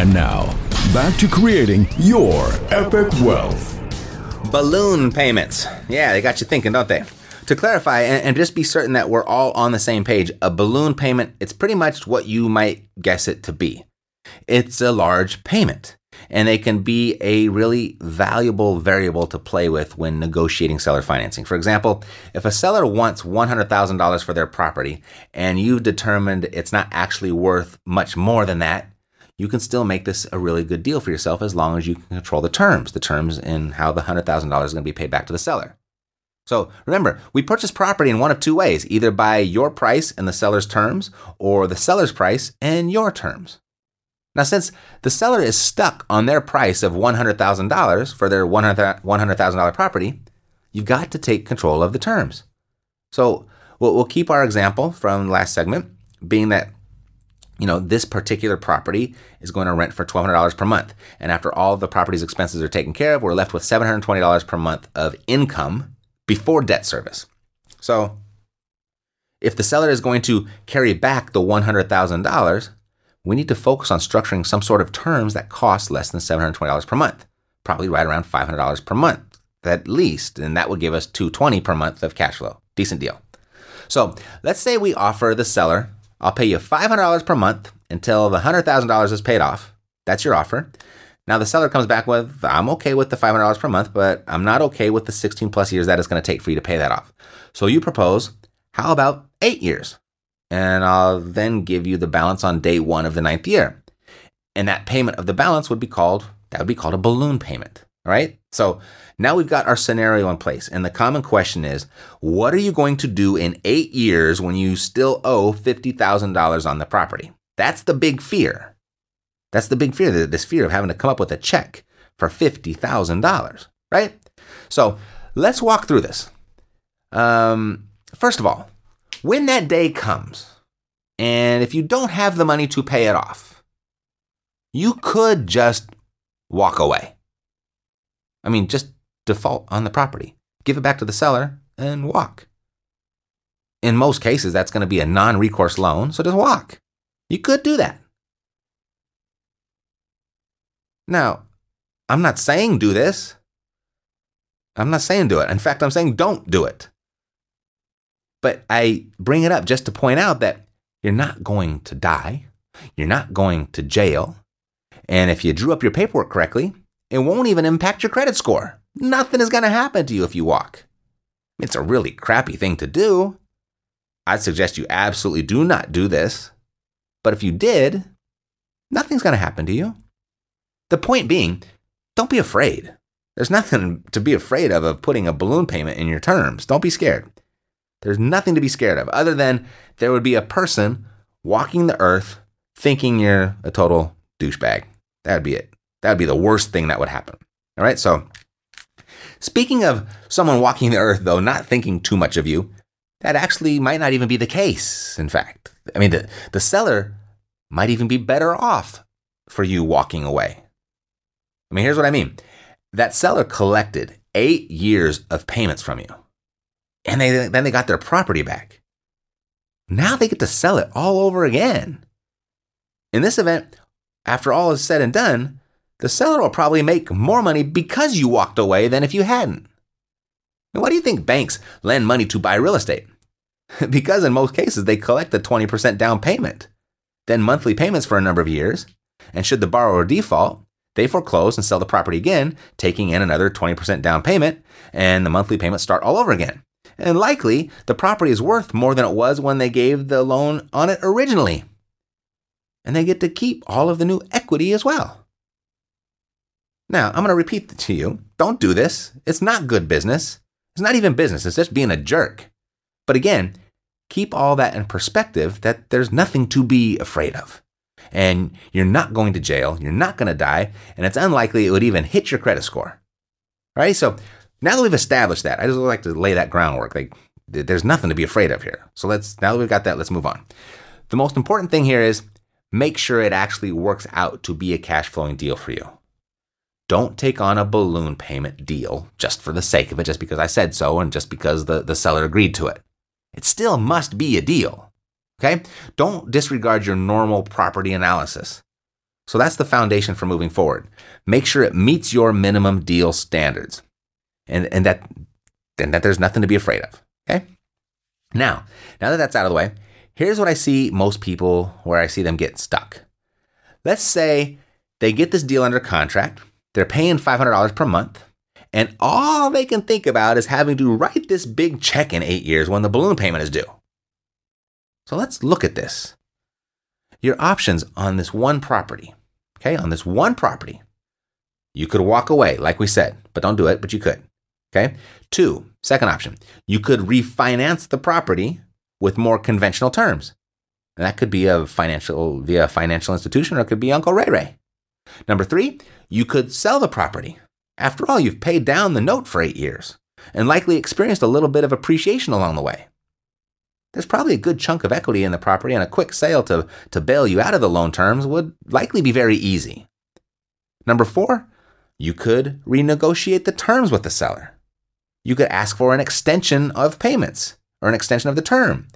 And now, back to creating your epic wealth. Balloon payments. Yeah, they got you thinking, don't they? To clarify and, and, just be certain that we're all on the same page, a balloon payment, it's pretty much what you might guess it to be. It's a large payment, and they can be a really valuable variable to play with when negotiating seller financing. For example, if a seller wants $100,000 for their property and you've determined it's not actually worth much more than that, you can still make this a really good deal for yourself as long as you can control the terms, the terms in how the $100,000 is going to be paid back to the seller. So remember, we purchase property in one of two ways either by your price and the seller's terms, or the seller's price and your terms. Now, since the seller is stuck on their price of $100,000 for their $100,000 property, you've got to take control of the terms. So we'll keep our example from last segment, being that you know, this particular property is going to rent for $1,200 per month. And after all the property's expenses are taken care of, we're left with $720 per month of income before debt service. So if the seller is going to carry back the $100,000, we need to focus on structuring some sort of terms that cost less than $720 per month, probably right around $500 per month at least, and that would give us 220 per month of cash flow. Decent deal. So let's say we offer the seller I'll pay you $500 per month until the $100,000 is paid off. That's your offer. Now the seller comes back with, I'm okay with the $500 per month, but I'm not okay with the 16 plus years that it's going to take for you to pay that off. So you propose, how about eight years? And I'll then give you the balance on day one of the ninth year. And that payment of the balance would be called, that would be called a balloon payment. Right. So now we've got our scenario in place. And the common question is what are you going to do in eight years when you still owe $50,000 on the property? That's the big fear. That's the big fear, this fear of having to come up with a check for $50,000, right? So let's walk through this. Um, first of all, when that day comes, and if you don't have the money to pay it off, you could just walk away. I mean, just default on the property, give it back to the seller, and walk. In most cases, that's going to be a non recourse loan, so just walk. You could do that. Now, I'm not saying do this. I'm not saying do it. In fact, I'm saying don't do it. But I bring it up just to point out that you're not going to die. You're not going to jail. And if you drew up your paperwork correctly, it won't even impact your credit score. Nothing is going to happen to you if you walk. It's a really crappy thing to do. I'd suggest you absolutely do not do this. But if you did, nothing's going to happen to you. The point being, don't be afraid. There's nothing to be afraid of of putting a balloon payment in your terms. Don't be scared. There's nothing to be scared of other than there would be a person walking the earth thinking you're a total douchebag. That'd be it. That would be the worst thing that would happen. All right. So, speaking of someone walking the earth, though, not thinking too much of you, that actually might not even be the case. In fact, I mean, the, the seller might even be better off for you walking away. I mean, here's what I mean that seller collected eight years of payments from you, and they, then they got their property back. Now they get to sell it all over again. In this event, after all is said and done, the seller will probably make more money because you walked away than if you hadn't. Why do you think banks lend money to buy real estate? because in most cases, they collect the 20% down payment, then monthly payments for a number of years, and should the borrower default, they foreclose and sell the property again, taking in another 20% down payment, and the monthly payments start all over again. And likely, the property is worth more than it was when they gave the loan on it originally. And they get to keep all of the new equity as well. Now, I'm going to repeat to you don't do this. It's not good business. It's not even business, it's just being a jerk. But again, keep all that in perspective that there's nothing to be afraid of. And you're not going to jail, you're not going to die, and it's unlikely it would even hit your credit score. All right? So now that we've established that, I just like to lay that groundwork. Like, there's nothing to be afraid of here. So let's, now that we've got that, let's move on. The most important thing here is make sure it actually works out to be a cash flowing deal for you. Don't take on a balloon payment deal just for the sake of it, just because I said so and just because the, the seller agreed to it. It still must be a deal. Okay? Don't disregard your normal property analysis. So that's the foundation for moving forward. Make sure it meets your minimum deal standards and, and that, and that there's nothing to be afraid of. Okay. Now, now that that's out of the way, here's what I see most people where I see them get stuck. Let's say they get this deal under contract, they're paying $500 per month, and all they can think about is having to write this big check in eight years when the balloon payment is due. So let's look at this. Your options on this one property, okay, on this one property, you could walk away, like we said, but don't do it, but you could. Okay. Two, second option, you could refinance the property with more conventional terms. And that could be a financial via a financial institution or it could be Uncle Ray Ray. Number three, you could sell the property. After all, you've paid down the note for eight years and likely experienced a little bit of appreciation along the way. There's probably a good chunk of equity in the property, and a quick sale to, to bail you out of the loan terms would likely be very easy. Number four, you could renegotiate the terms with the seller. You could ask for an extension of payments or an extension of the term.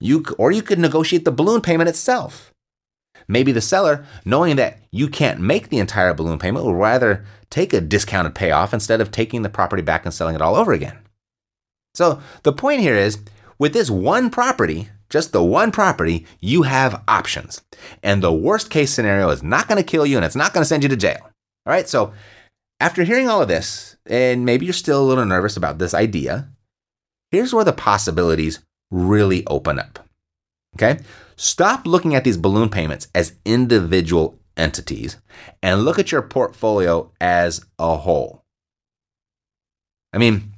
You, or you could negotiate the balloon payment itself. Maybe the seller, knowing that you can't make the entire balloon payment, will rather take a discounted payoff instead of taking the property back and selling it all over again. So the point here is with this one property, just the one property, you have options. And the worst case scenario is not going to kill you and it's not going to send you to jail. All right. So after hearing all of this, and maybe you're still a little nervous about this idea, here's where the possibilities really open up. Okay? Stop looking at these balloon payments as individual entities and look at your portfolio as a whole. I mean,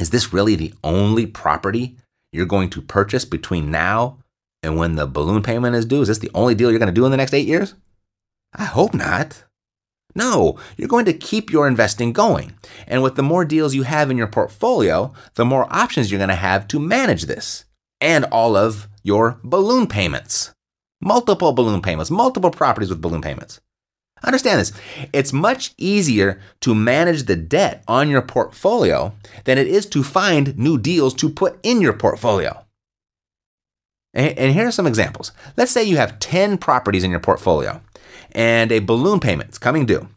is this really the only property you're going to purchase between now and when the balloon payment is due? Is this the only deal you're going to do in the next eight years? I hope not. No, you're going to keep your investing going. And with the more deals you have in your portfolio, the more options you're going to have to manage this and all of your balloon payments. Multiple balloon payments, multiple properties with balloon payments. Understand this. It's much easier to manage the debt on your portfolio than it is to find new deals to put in your portfolio. And here are some examples. Let's say you have 10 properties in your portfolio and a balloon payment is coming due.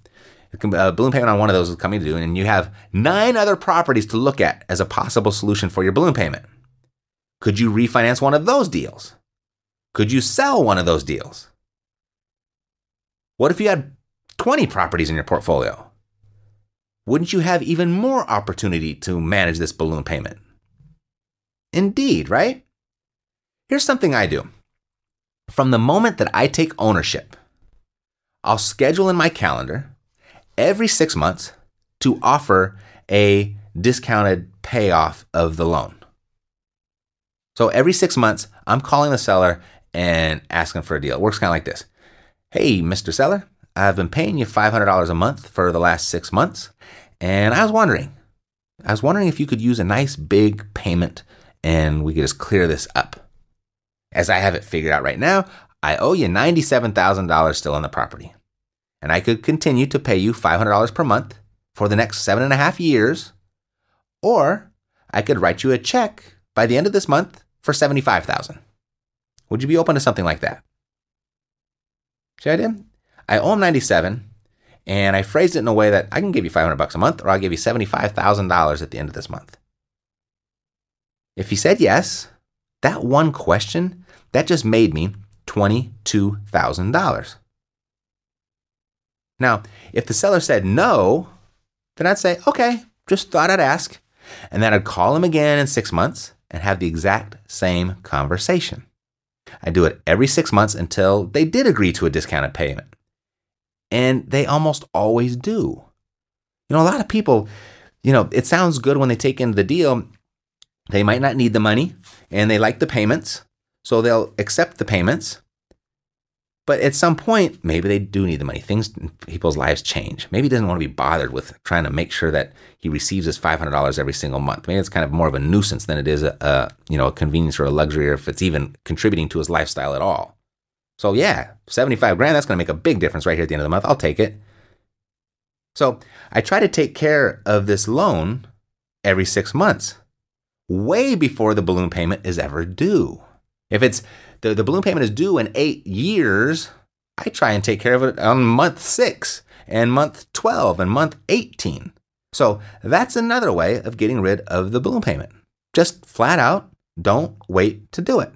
A balloon payment on one of those is coming due, and you have nine other properties to look at as a possible solution for your balloon payment. Could you refinance one of those deals? Could you sell one of those deals? What if you had 20 properties in your portfolio? Wouldn't you have even more opportunity to manage this balloon payment? Indeed, right? Here's something I do. From the moment that I take ownership, I'll schedule in my calendar every six months to offer a discounted payoff of the loan. So every six months, I'm calling the seller and asking for a deal. It works kind of like this Hey, Mr. Seller, I've been paying you $500 a month for the last six months, and I was wondering, I was wondering if you could use a nice big payment and we could just clear this up. As I have it figured out right now, I owe you $97,000 still on the property. And I could continue to pay you $500 per month for the next seven and a half years, or I could write you a check by the end of this month for 75,000. Would you be open to something like that? See I did? I owe him 97 and I phrased it in a way that I can give you 500 bucks a month or I'll give you $75,000 at the end of this month. If he said yes, that one question, that just made me $22,000. Now, if the seller said no, then I'd say, okay, just thought I'd ask. And then I'd call him again in six months and have the exact same conversation. I do it every six months until they did agree to a discounted payment. And they almost always do. You know, a lot of people, you know, it sounds good when they take in the deal. They might not need the money and they like the payments. So they'll accept the payments but at some point, maybe they do need the money. Things, people's lives change. Maybe he doesn't want to be bothered with trying to make sure that he receives his five hundred dollars every single month. Maybe it's kind of more of a nuisance than it is a, a, you know a convenience or a luxury, or if it's even contributing to his lifestyle at all. So yeah, seventy five grand. That's going to make a big difference right here at the end of the month. I'll take it. So I try to take care of this loan every six months, way before the balloon payment is ever due. If it's the, the balloon payment is due in eight years, I try and take care of it on month six and month 12 and month 18. So that's another way of getting rid of the balloon payment. Just flat out don't wait to do it.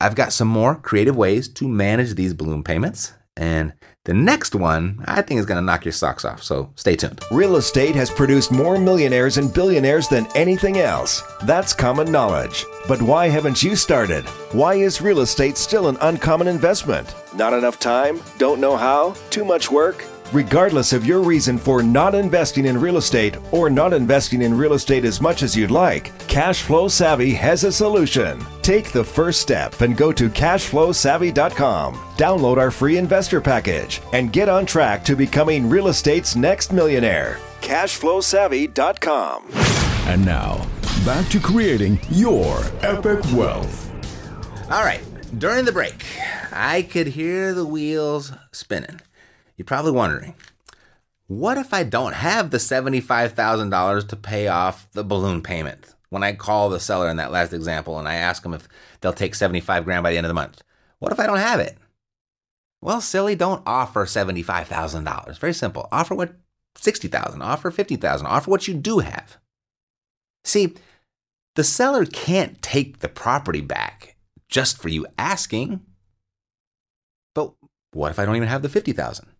I've got some more creative ways to manage these balloon payments. And the next one, I think, is going to knock your socks off. So stay tuned. Real estate has produced more millionaires and billionaires than anything else. That's common knowledge. But why haven't you started? Why is real estate still an uncommon investment? Not enough time? Don't know how? Too much work? Regardless of your reason for not investing in real estate or not investing in real estate as much as you'd like, Cashflow Savvy has a solution. Take the first step and go to cashflowsavvy.com. Download our free investor package and get on track to becoming real estate's next millionaire. Cashflowsavvy.com. And now, back to creating your epic wealth. All right, during the break, I could hear the wheels spinning. You're probably wondering, what if I don't have the $75,000 to pay off the balloon payment? When I call the seller in that last example and I ask them if they'll take 75 grand by the end of the month. What if I don't have it? Well, silly, don't offer $75,000. Very simple. Offer what 60,000, offer 50,000, offer what you do have. See, the seller can't take the property back just for you asking. But what if I don't even have the 50,000?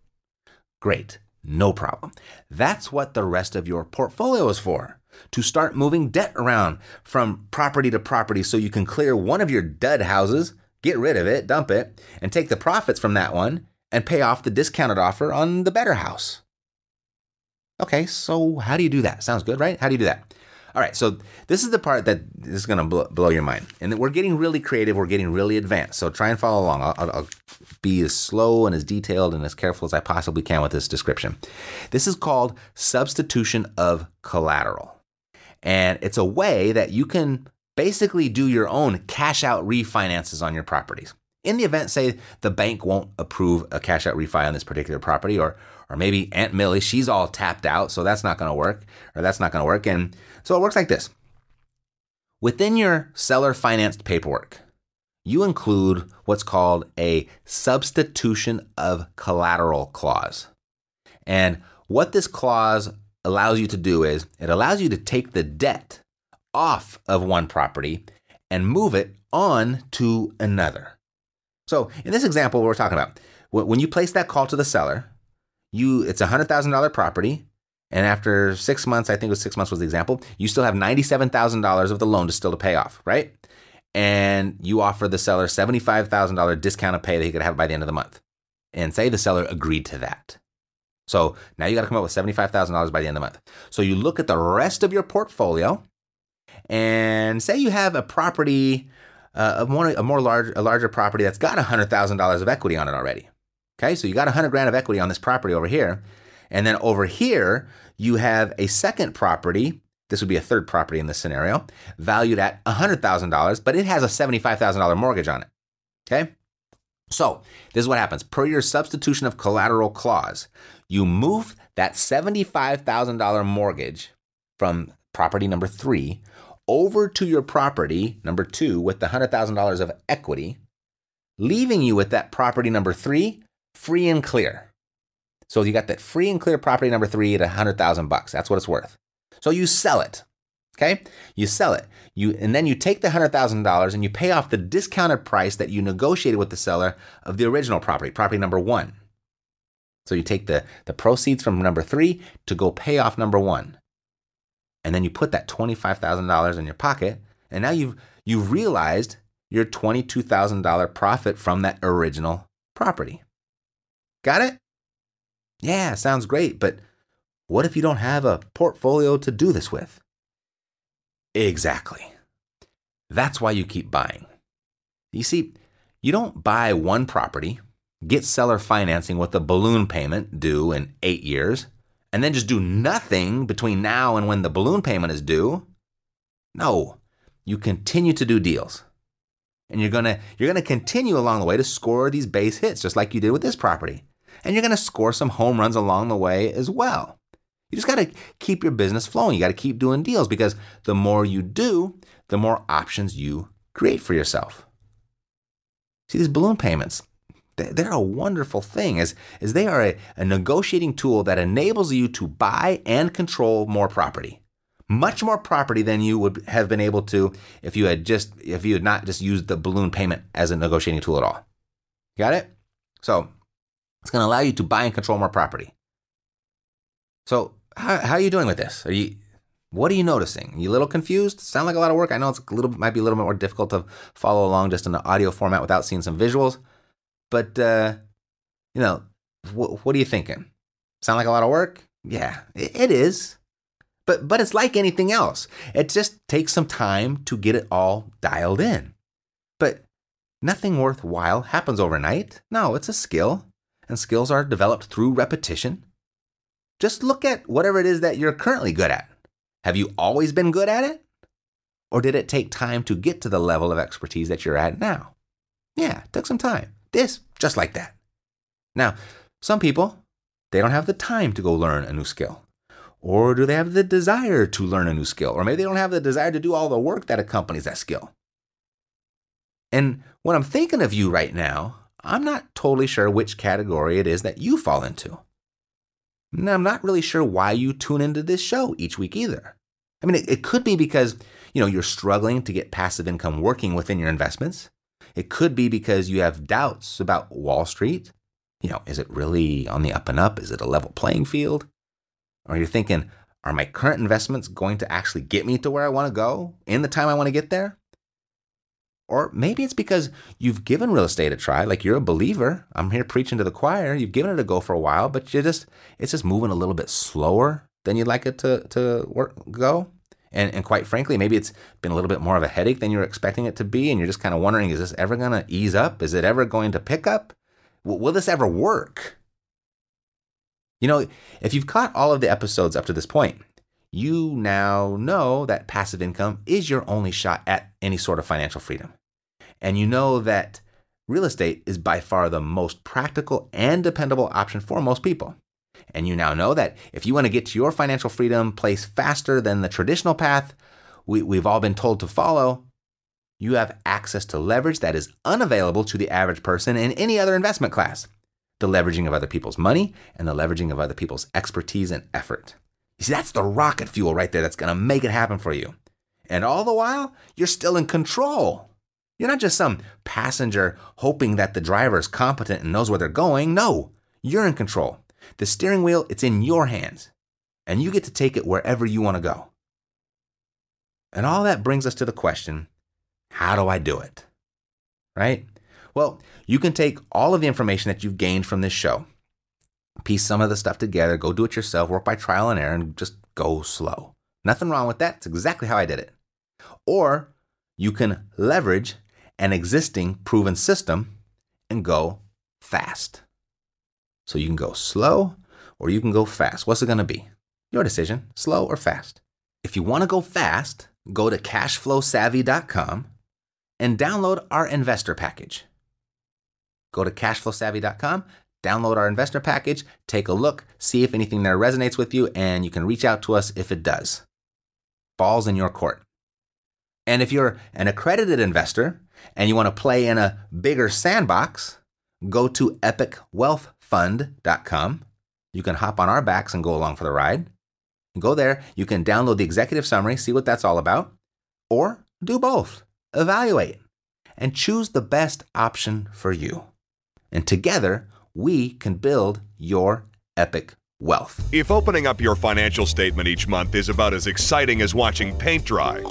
Great, no problem. That's what the rest of your portfolio is for to start moving debt around from property to property so you can clear one of your dud houses, get rid of it, dump it, and take the profits from that one and pay off the discounted offer on the better house. Okay, so how do you do that? Sounds good, right? How do you do that? All right, so this is the part that is going to blow your mind. And we're getting really creative, we're getting really advanced. So try and follow along. I'll, I'll, be as slow and as detailed and as careful as I possibly can with this description. This is called substitution of collateral. And it's a way that you can basically do your own cash out refinances on your properties. In the event, say, the bank won't approve a cash out refi on this particular property, or or maybe Aunt Millie, she's all tapped out, so that's not to work, or that's not to work. And so it works like this Within your seller financed paperwork, you include what's called a substitution of collateral clause. And what this clause allows you to do is it allows you to take the debt off of one property and move it on to another. So, in this example, we're talking about when you place that call to the seller, you it's a hundred thousand dollar property, and after six months, I think it was six months was the example, you still have ninety seven thousand dollars of the loan to still to pay off, right? And you offer the seller seventy five thousand dollar discount of pay that he could have by the end of the month, and say the seller agreed to that. So now you got to come up with seventy five thousand dollars by the end of the month. So you look at the rest of your portfolio, and say you have a property. Uh, a more a more large a larger property that's got hundred thousand dollars of equity on it already. Okay, so you got 100 grand of equity on this property over here. And then over here, you have a second property. This would be a third property in this scenario, valued at $100,000, but it has a $75,000 mortgage on it. Okay? So, this is what happens. Per your substitution of collateral clause, you move that $75,000 mortgage from property number three over to your property number two with the $100,000 of equity, leaving you with that property number three free and clear. So you got that free and clear property number three at a hundred thousand bucks. That's what it's worth. So you sell it. Okay, you sell it. You and then you take the hundred thousand dollars and you pay off the discounted price that you negotiated with the seller of the original property, property number one. So you take the, the proceeds from number three to go pay off number one. And then you put that $25,000 in your pocket. And now you've, you've realized your $22,000 profit from that original property. Got it? Yeah, sounds great, but what if you don't have a portfolio to do this with? Exactly. That's why you keep buying. You see, you don't buy one property, get seller financing with a balloon payment due in eight years, and then just do nothing between now and when the balloon payment is due. No, you continue to do deals. And you're gonna you're gonna continue along the way to score these base hits, just like you did with this property and you're to score some home runs along the way as well. You just got to keep your business flowing. You got to keep doing deals because the more you do, the more options you create for yourself. See, these balloon payments, They're a wonderful thing as, as they are a, a negotiating tool that enables you to buy and control more property. Much more property than you would have been able to if you had just if you had not just used the balloon payment as a negotiating tool at all. Got it? So it's going to allow you to buy and control more property. So how, how are you doing with this? Are you what are you noticing? Are you a little confused? Sound like a lot of work? I know it's a little might be a little bit more difficult to follow along just in the audio format without seeing some visuals. But uh, you know, wh- what are you thinking? Sound like a lot of work? Yeah, it, it is. But but it's like anything else. It just takes some time to get it all dialed in. But nothing worthwhile happens overnight. No, it's a skill, and skills are developed through repetition. Just look at whatever it is that you're currently good at. Have you always been good at it? Or did it take time to get to the level of expertise that you're at now? Yeah, it took some time. This, just like that. Now, some people, they don't have the time to go learn a new skill. Or do they have the desire to learn a new skill? Or maybe they don't have the desire to do all the work that accompanies that skill. And when I'm thinking of you right now, I'm not totally sure which category it is that you fall into. And I'm not really sure why you tune into this show each week either. I mean, it, it could be because, you know, you're struggling to get passive income working within your investments. It could be because you have doubts about Wall Street. You know, is it really on the up and up? Is it a level playing field? Or you're thinking, are my current investments going to actually get me to where I want to go in the time I want to get there? Or maybe it's because you've given real estate a try, like you're a believer. I'm here preaching to the choir. You've given it a go for a while, but you just it's just moving a little bit slower than you'd like it to to work go. And, and quite frankly, maybe it's been a little bit more of a headache than you're expecting it to be. And you're just kind of wondering, is this ever going to ease up? Is it ever going to pick up? W- will this ever work? You know, if you've caught all of the episodes up to this point, you now know that passive income is your only shot at any sort of financial freedom. And you know that real estate is by far the most practical and dependable option for most people. And you now know that if you want to get to your financial freedom place faster than the traditional path we, we've all been told to follow, you have access to leverage that is unavailable to the average person in any other investment class the leveraging of other people's money and the leveraging of other people's expertise and effort. You see, that's the rocket fuel right there that's going to make it happen for you. And all the while, you're still in control. You're not just some passenger hoping that the driver is competent and knows where they're going. No, you're in control. The steering wheel, it's in your hands, and you get to take it wherever you want to go. And all that brings us to the question how do I do it? Right? Well, you can take all of the information that you've gained from this show, piece some of the stuff together, go do it yourself, work by trial and error, and just go slow. Nothing wrong with that. It's exactly how I did it. Or you can leverage an existing proven system and go fast. So you can go slow or you can go fast. What's it going to be? Your decision, slow or fast. If you want to go fast, go to cashflowsavvy.com and download our investor package. Go to cashflowsavvy.com, download our investor package, take a look, see if anything there resonates with you, and you can reach out to us if it does. Ball's in your court. And if you're an accredited investor and you want to play in a bigger sandbox, go to epicwealthfund.com. You can hop on our backs and go along for the ride. Go there, you can download the executive summary, see what that's all about, or do both. Evaluate and choose the best option for you. And together, we can build your epic wealth. If opening up your financial statement each month is about as exciting as watching paint dry,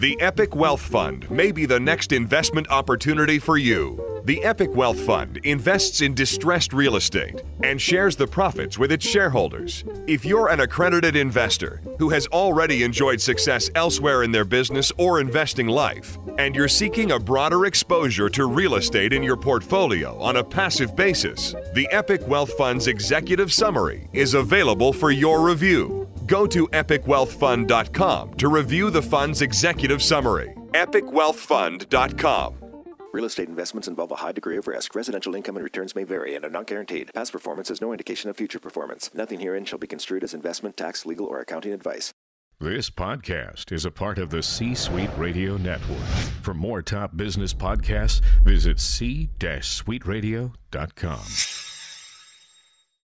the Epic Wealth Fund may be the next investment opportunity for you. The Epic Wealth Fund invests in distressed real estate and shares the profits with its shareholders. If you're an accredited investor who has already enjoyed success elsewhere in their business or investing life, and you're seeking a broader exposure to real estate in your portfolio on a passive basis, the Epic Wealth Fund's executive summary is available for your review. Go to epicwealthfund.com to review the fund's executive summary. epicwealthfund.com. Real estate investments involve a high degree of risk. Residential income and returns may vary and are not guaranteed. Past performance is no indication of future performance. Nothing herein shall be construed as investment, tax, legal, or accounting advice. This podcast is a part of the C Suite Radio Network. For more top business podcasts, visit c-suiteradio.com.